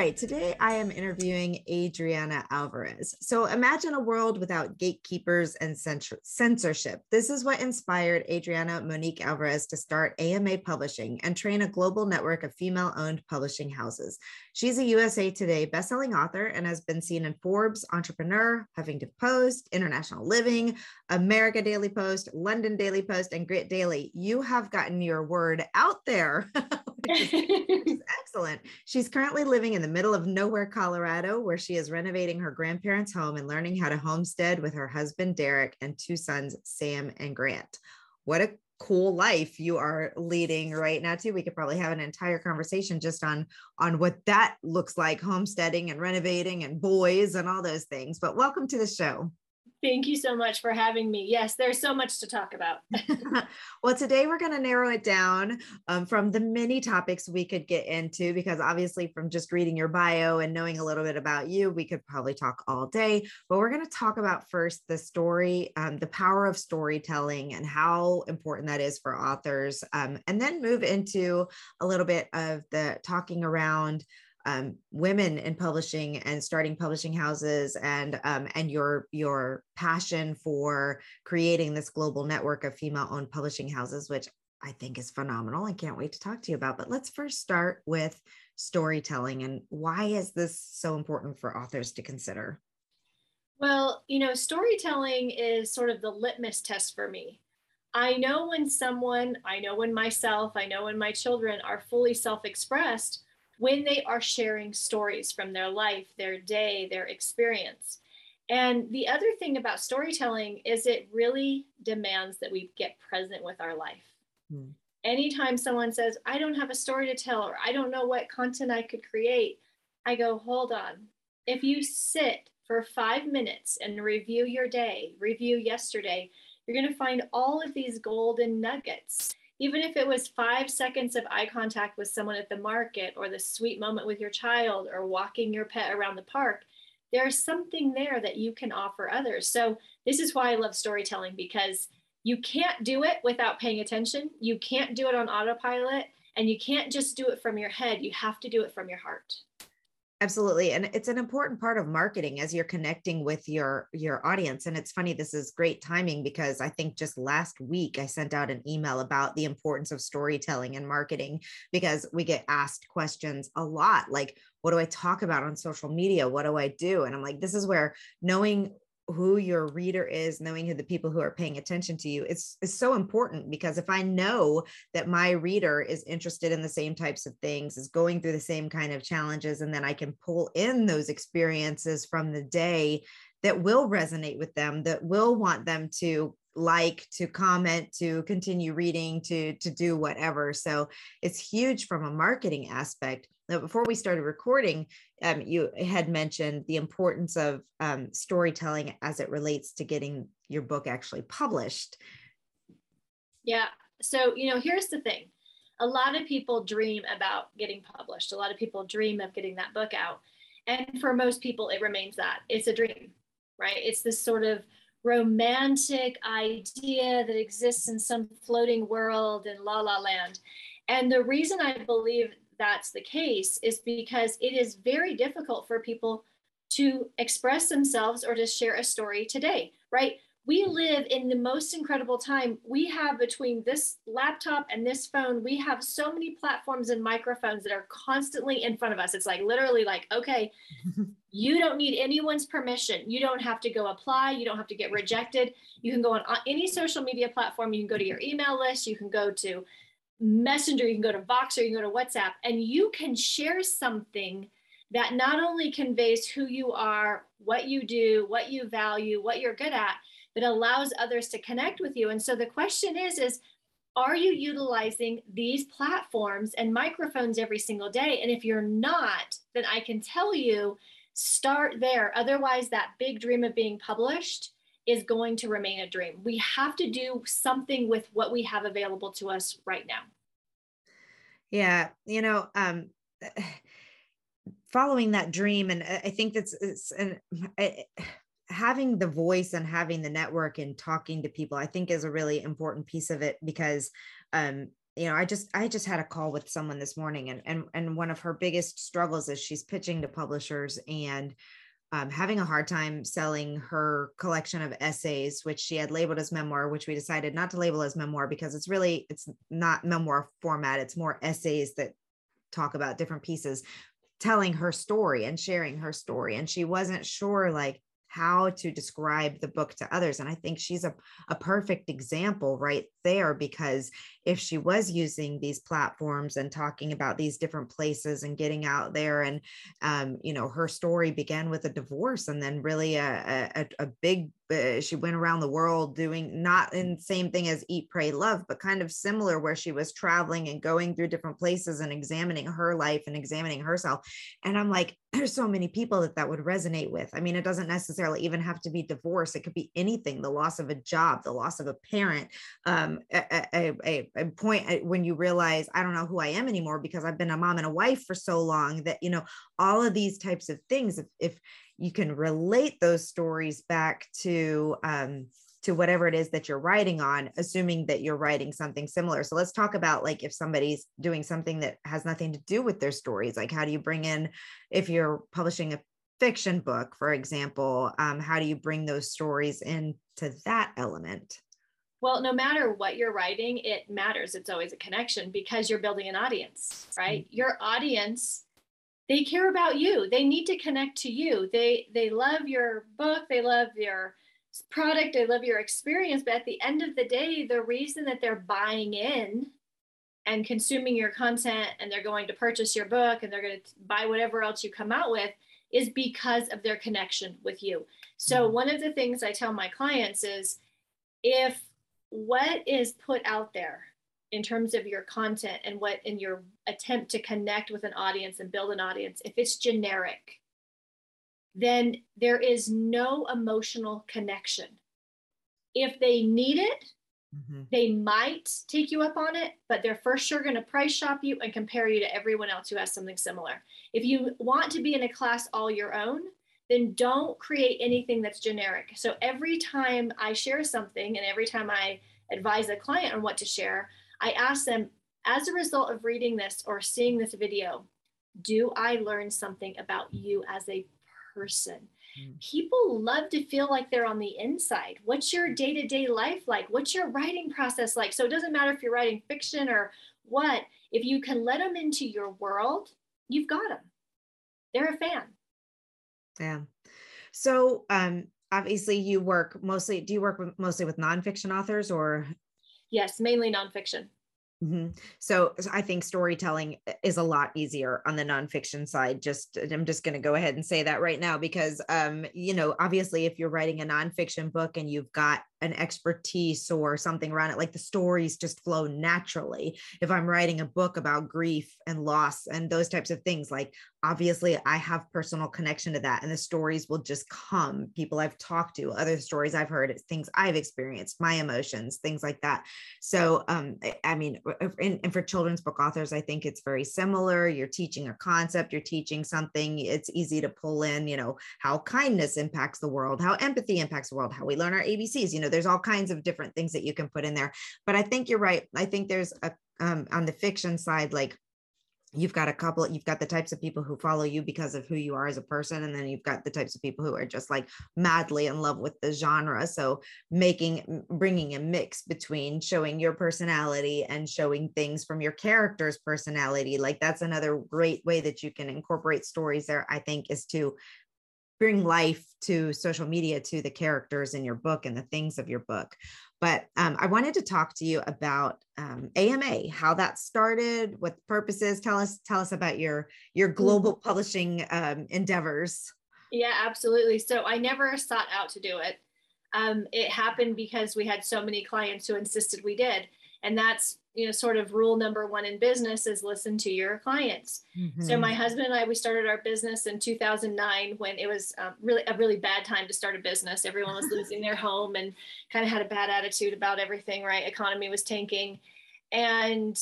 right, today I am interviewing Adriana Alvarez. So imagine a world without gatekeepers and censorship. This is what inspired Adriana Monique Alvarez to start AMA Publishing and train a global network of female owned publishing houses. She's a USA Today bestselling author and has been seen in Forbes, Entrepreneur, Huffington Post, International Living, America Daily Post, London Daily Post, and Grit Daily. You have gotten your word out there. excellent. She's currently living in the middle of nowhere, Colorado, where she is renovating her grandparents' home and learning how to homestead with her husband, Derek, and two sons, Sam and Grant. What a cool life you are leading right now too we could probably have an entire conversation just on on what that looks like homesteading and renovating and boys and all those things but welcome to the show Thank you so much for having me. Yes, there's so much to talk about. well, today we're going to narrow it down um, from the many topics we could get into, because obviously, from just reading your bio and knowing a little bit about you, we could probably talk all day. But we're going to talk about first the story, um, the power of storytelling, and how important that is for authors, um, and then move into a little bit of the talking around um, women in publishing and starting publishing houses and um, and your your passion for creating this global network of female owned publishing houses which i think is phenomenal. I can't wait to talk to you about but let's first start with storytelling and why is this so important for authors to consider? Well you know storytelling is sort of the litmus test for me. I know when someone, I know when myself, I know when my children are fully self expressed when they are sharing stories from their life, their day, their experience. And the other thing about storytelling is it really demands that we get present with our life. Mm. Anytime someone says, I don't have a story to tell, or I don't know what content I could create, I go, hold on. If you sit for five minutes and review your day, review yesterday, you're going to find all of these golden nuggets even if it was five seconds of eye contact with someone at the market or the sweet moment with your child or walking your pet around the park, there's something there that you can offer others. So, this is why I love storytelling because you can't do it without paying attention. You can't do it on autopilot and you can't just do it from your head. You have to do it from your heart. Absolutely. And it's an important part of marketing as you're connecting with your your audience. And it's funny, this is great timing because I think just last week I sent out an email about the importance of storytelling and marketing because we get asked questions a lot like, what do I talk about on social media? What do I do? And I'm like, this is where knowing who your reader is knowing who the people who are paying attention to you it's, it's so important because if i know that my reader is interested in the same types of things is going through the same kind of challenges and then i can pull in those experiences from the day that will resonate with them that will want them to like to comment to continue reading to to do whatever. So it's huge from a marketing aspect now before we started recording um, you had mentioned the importance of um, storytelling as it relates to getting your book actually published. Yeah. So you know here's the thing. A lot of people dream about getting published. A lot of people dream of getting that book out. And for most people it remains that. It's a dream right? It's this sort of romantic idea that exists in some floating world in la la land. And the reason I believe that's the case is because it is very difficult for people to express themselves or to share a story today, right? We mm-hmm. live in the most incredible time. We have between this laptop and this phone, we have so many platforms and microphones that are constantly in front of us. It's like literally like, okay, You don't need anyone's permission. You don't have to go apply. You don't have to get rejected. You can go on any social media platform. You can go to your email list. You can go to Messenger. You can go to Voxer. You can go to WhatsApp, and you can share something that not only conveys who you are, what you do, what you value, what you're good at, but allows others to connect with you. And so the question is, is are you utilizing these platforms and microphones every single day? And if you're not, then I can tell you start there. Otherwise, that big dream of being published is going to remain a dream. We have to do something with what we have available to us right now. Yeah, you know, um following that dream and I think that's it's and having the voice and having the network and talking to people I think is a really important piece of it because um you know i just i just had a call with someone this morning and and and one of her biggest struggles is she's pitching to publishers and um, having a hard time selling her collection of essays which she had labeled as memoir which we decided not to label as memoir because it's really it's not memoir format it's more essays that talk about different pieces telling her story and sharing her story. And she wasn't sure like how to describe the book to others. And I think she's a, a perfect example right there because if she was using these platforms and talking about these different places and getting out there and um, you know her story began with a divorce and then really a, a, a big uh, she went around the world doing not in same thing as eat pray love but kind of similar where she was traveling and going through different places and examining her life and examining herself. And i'm like there's so many people that that would resonate with. I mean it doesn't necessarily even have to be divorce. It could be anything the loss of a job the loss of a parent um, a, a, a, point when you realize i don't know who i am anymore because i've been a mom and a wife for so long that you know all of these types of things. If, if you can relate those stories back to um, to whatever it is that you're writing on assuming that you're writing something similar so let's talk about like if somebody's doing something that has nothing to do with their stories like how do you bring in if you're publishing a fiction book for example um, how do you bring those stories into that element well, no matter what you're writing, it matters. It's always a connection because you're building an audience, right? Mm-hmm. Your audience, they care about you. They need to connect to you. They they love your book, they love your product, they love your experience, but at the end of the day, the reason that they're buying in and consuming your content and they're going to purchase your book and they're going to buy whatever else you come out with is because of their connection with you. So, mm-hmm. one of the things I tell my clients is if what is put out there in terms of your content and what in your attempt to connect with an audience and build an audience, if it's generic, then there is no emotional connection. If they need it, mm-hmm. they might take you up on it, but they're for sure going to price shop you and compare you to everyone else who has something similar. If you want to be in a class all your own, then don't create anything that's generic. So every time I share something and every time I advise a client on what to share, I ask them, as a result of reading this or seeing this video, do I learn something about you as a person? Mm. People love to feel like they're on the inside. What's your day to day life like? What's your writing process like? So it doesn't matter if you're writing fiction or what, if you can let them into your world, you've got them. They're a fan. Yeah. So, um, obviously, you work mostly. Do you work with, mostly with nonfiction authors, or? Yes, mainly nonfiction. Mm-hmm. So, I think storytelling is a lot easier on the nonfiction side. Just I'm just going to go ahead and say that right now because, um, you know, obviously, if you're writing a nonfiction book and you've got an expertise or something around it, like the stories just flow naturally. If I'm writing a book about grief and loss and those types of things, like obviously I have personal connection to that, and the stories will just come. People I've talked to, other stories I've heard, things I've experienced, my emotions, things like that. So, um, I mean and, and for children's book authors, I think it's very similar. You're teaching a concept, you're teaching something. It's easy to pull in, you know, how kindness impacts the world, how empathy impacts the world, how we learn our ABCs. You know, there's all kinds of different things that you can put in there. But I think you're right. I think there's a um, on the fiction side, like you've got a couple you've got the types of people who follow you because of who you are as a person and then you've got the types of people who are just like madly in love with the genre so making bringing a mix between showing your personality and showing things from your character's personality like that's another great way that you can incorporate stories there i think is to bring life to social media to the characters in your book and the things of your book but um, I wanted to talk to you about um, AMA, how that started, what the purpose is. Tell us, tell us about your your global mm-hmm. publishing um, endeavors. Yeah, absolutely. So I never sought out to do it. Um, it happened because we had so many clients who insisted we did, and that's you know sort of rule number one in business is listen to your clients. Mm-hmm. so my husband and i we started our business in 2009 when it was um, really a really bad time to start a business. Everyone was losing their home and kind of had a bad attitude about everything right? Economy was tanking. And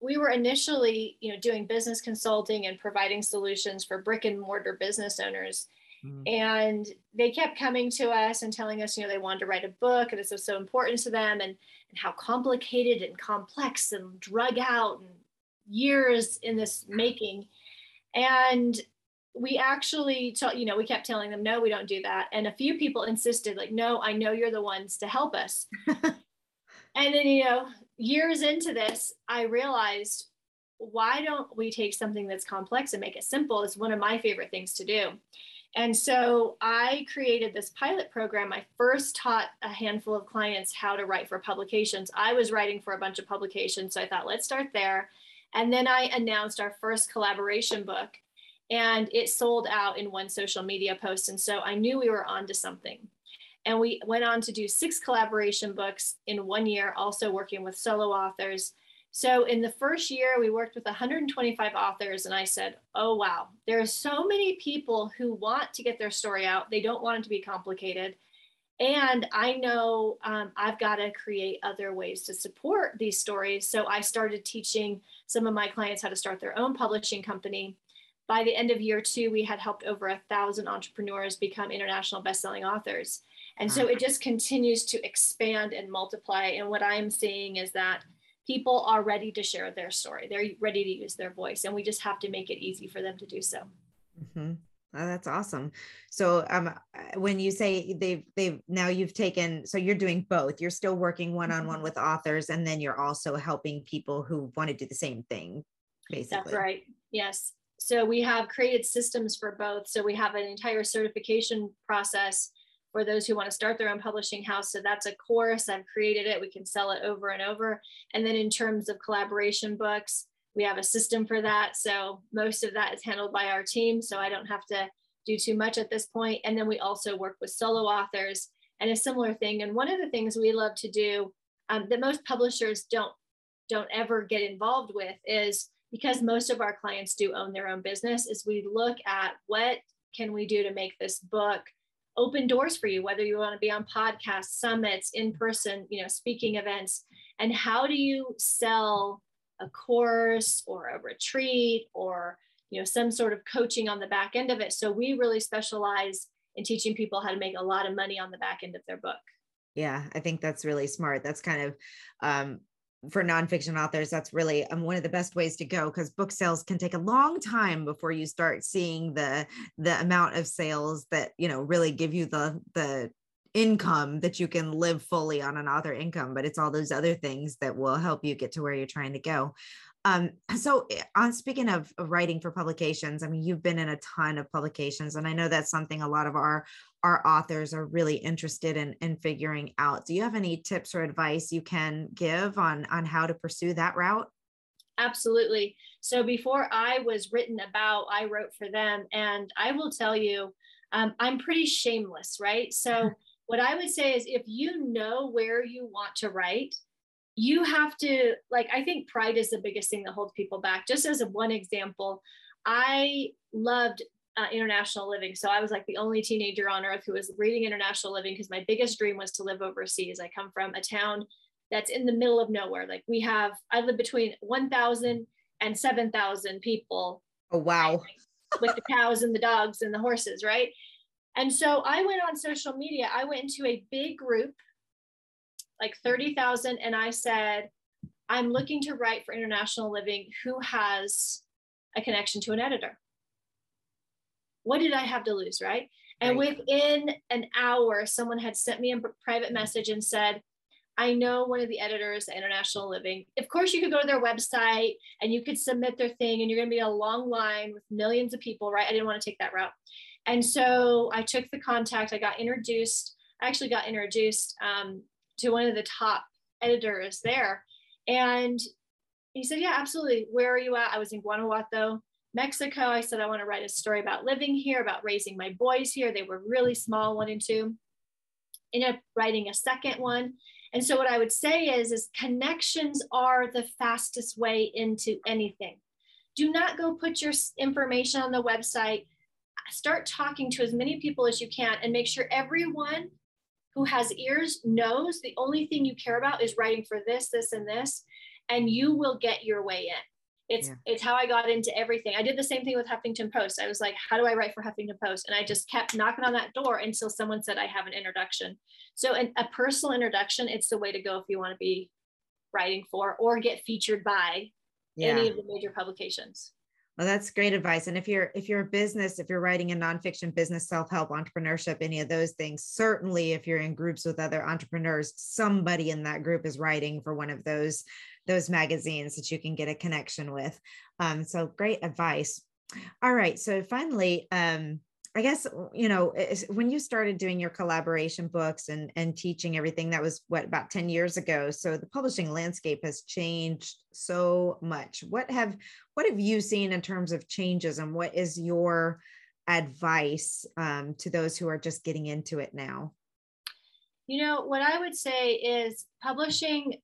we were initially you know doing business consulting and providing solutions for brick and mortar business owners mm. and they kept coming to us and telling us you know they wanted to write a book and this was so important to them and and how complicated and complex and drug out and years in this making. And we actually told you know we kept telling them no we don't do that. And a few people insisted like no i know you're the ones to help us. And then you know years into this i realized why don't we take something that's complex and make it simple is one of my favorite things to do and so I created this pilot program. I first taught a handful of clients how to write for publications. I was writing for a bunch of publications. So I thought, let's start there. And then I announced our first collaboration book, and it sold out in one social media post. And so I knew we were onto something. And we went on to do six collaboration books in one year, also working with solo authors. So in the first year, we worked with 125 authors, and I said, Oh, wow, there are so many people who want to get their story out. They don't want it to be complicated. And I know um, I've got to create other ways to support these stories. So I started teaching some of my clients how to start their own publishing company. By the end of year two, we had helped over a thousand entrepreneurs become international bestselling authors. And so it just continues to expand and multiply. And what I'm seeing is that people are ready to share their story. They're ready to use their voice, and we just have to make it easy for them to do so. Mm-hmm. Oh, that's awesome. So, um, when you say they've they've now you've taken, so you're doing both. You're still working one on one with authors, and then you're also helping people who want to do the same thing. Basically, that's right. Yes. So we have created systems for both. So we have an entire certification process for those who want to start their own publishing house. So that's a course. I've created it. We can sell it over and over. And then in terms of collaboration books, we have a system for that. So most of that is handled by our team. So I don't have to do too much at this point. And then we also work with solo authors and a similar thing. And one of the things we love to do um, that most publishers don't don't ever get involved with is because most of our clients do own their own business is we look at what can we do to make this book open doors for you whether you want to be on podcasts summits in person you know speaking events. And how do you sell a course or a retreat or you know some sort of coaching on the back end of it? So we really specialize in teaching people how to make a lot of money on the back end of their book. Yeah i think that's really smart. That's kind of um, for nonfiction authors, that's really um, one of the best ways to go because book sales can take a long time before you start seeing the the amount of sales that you know really give you the the income that you can live fully on an author income but it's all those other things that will help you get to where you're trying to go um, so eh, on speaking of, of, writing for publications, I mean, you've been in a ton of publications, and I know that's something a lot of our our authors are really interested in in figuring out. Do you have any tips or advice you can give on on how to pursue that route? Absolutely. So before I was written about, I wrote for them, and I will tell you, um, I'm pretty shameless, right? So what I would say is, if you know where you want to write you have to like i think pride is the biggest thing that holds people back. Just as a one example i loved uh, international living. So i was like the only teenager on earth who was reading international living because my biggest dream was to live overseas. I come from a town that's in the middle of nowhere. Like we have i live between 1000 and 7000 people oh wow. with the cows and the dogs and the horses right? And so i went on social media. I went into a big group like 30,000 and I said, I'm looking to write for international living who has a connection to an editor. What did I have to lose, right? And right. within an hour, someone had sent me a private message and said, I know one of the editors at International Living. Of course, you could go to their website and you could submit their thing, and you're going to be a long line with millions of people, right? I didn't want to take that route. And so I took the contact, I got introduced. I actually got introduced um, to one of the top editors there. And he said, Yeah, absolutely. Where are you at? I was in Guanajuato, Mexico. I said, I want to write a story about living here, about raising my boys here. They were really small, one and two. Ended up writing a second one. And so what I would say is, is connections are the fastest way into anything. Do not go put your information on the website. Start talking to as many people as you can and make sure everyone who has ears knows the only thing you care about is writing for this, this, and this, and you will get your way in. It's yeah. it's how I got into everything. I did the same thing with Huffington Post. I was like, how do I write for Huffington Post? And I just kept knocking on that door until someone said I have an introduction. So an, a personal introduction, it's the way to go if you want to be writing for or get featured by yeah. any of the major publications. Well, that's great advice. And if you're if you're a business, if you're writing a nonfiction business, self-help, entrepreneurship, any of those things, certainly if you're in groups with other entrepreneurs, somebody in that group is writing for one of those those magazines that you can get a connection with. Um, so great advice. All right. So finally, um, I guess you know when you started doing your collaboration books and and teaching everything that was what about 10 years ago so the publishing landscape has changed so much. What have what have you seen in terms of changes and what is your advice um, to those who are just getting into it now? You know what I would say is publishing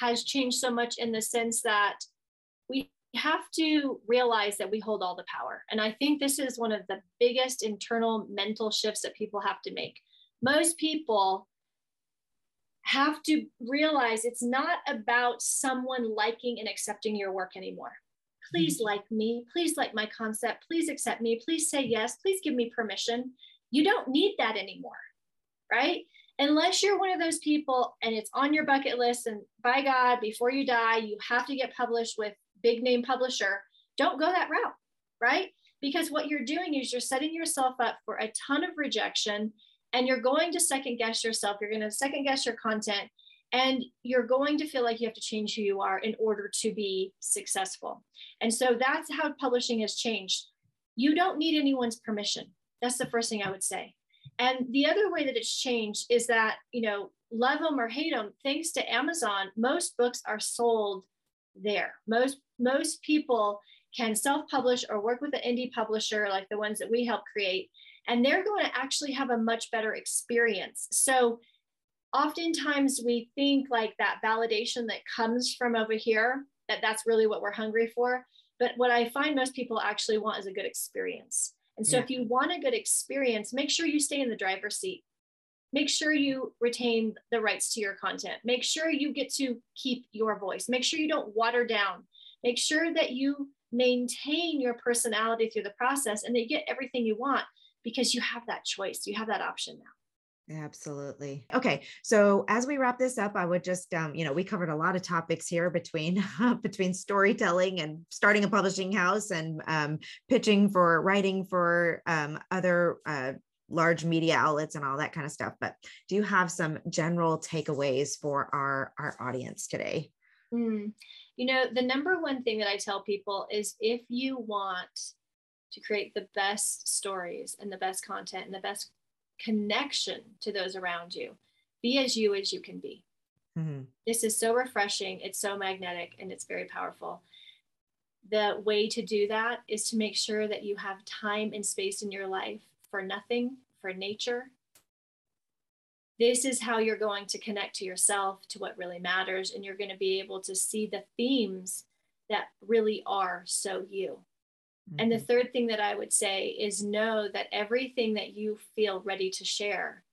has changed so much in the sense that have to realize that we hold all the power. And I think this is one of the biggest internal mental shifts that people have to make. Most people have to realize it's not about someone liking and accepting your work anymore. Please mm-hmm. like me. Please like my concept. Please accept me. Please say yes. Please give me permission. You don't need that anymore, right? Unless you're one of those people and it's on your bucket list, and by God, before you die, you have to get published with big name publisher, don't go that route, right? Because what you're doing is you're setting yourself up for a ton of rejection and you're going to second guess yourself. You're going to second guess your content and you're going to feel like you have to change who you are in order to be successful. And so that's how publishing has changed. You don't need anyone's permission. That's the first thing I would say. And the other way that it's changed is that, you know, love them or hate them, thanks to Amazon, most books are sold there. Most most people can self-publish or work with an indie publisher like the ones that we help create and they're going to actually have a much better experience. So oftentimes we think like that validation that comes from over here that that's really what we're hungry for, but what I find most people actually want is a good experience. And so yeah. if you want a good experience, make sure you stay in the driver's seat make sure you retain the rights to your content. Make sure you get to keep your voice. Make sure you don't water down. Make sure that you maintain your personality through the process and that you get everything you want because you have that choice. You have that option now. Absolutely. Okay. So as we wrap this up, I would just, um, you know, we covered a lot of topics here between between storytelling and starting a publishing house and um, pitching for writing for um, other uh, large media outlets and all that kind of stuff but do you have some general takeaways for our our audience today mm. you know the number one thing that i tell people is if you want to create the best stories and the best content and the best connection to those around you be as you as you can be mm-hmm. this is so refreshing it's so magnetic and it's very powerful the way to do that is to make sure that you have time and space in your life for nothing, for nature. This is how you're going to connect to yourself, to what really matters, and you're going to be able to see the themes that really are so you. Mm-hmm. And the mm-hmm. third thing that I would say is know that everything that you feel ready to share,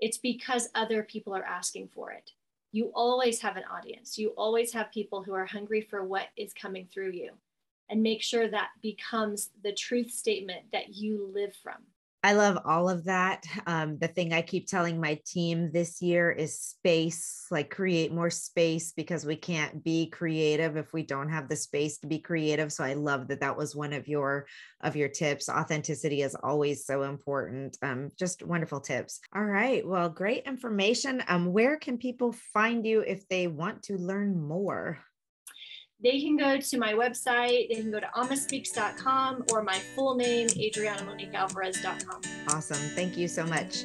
it's because other people are asking for it. You always have an audience. You always have people who are hungry for what is coming through you. And make sure that becomes the truth statement that you live from. I love all of that. Um, the thing I keep telling my team this year is space, like create more space because we can't be creative if we don't have the space to be creative. So I love that that was one of your of your tips. Authenticity is always so important. Um, just wonderful tips. All right, well, great information. Um, where can people find you if they want to learn more? They can go to my website. They can go to amaspeaks.com or my full name, adrianamoniquealvarez.com. Awesome. Thank you so much.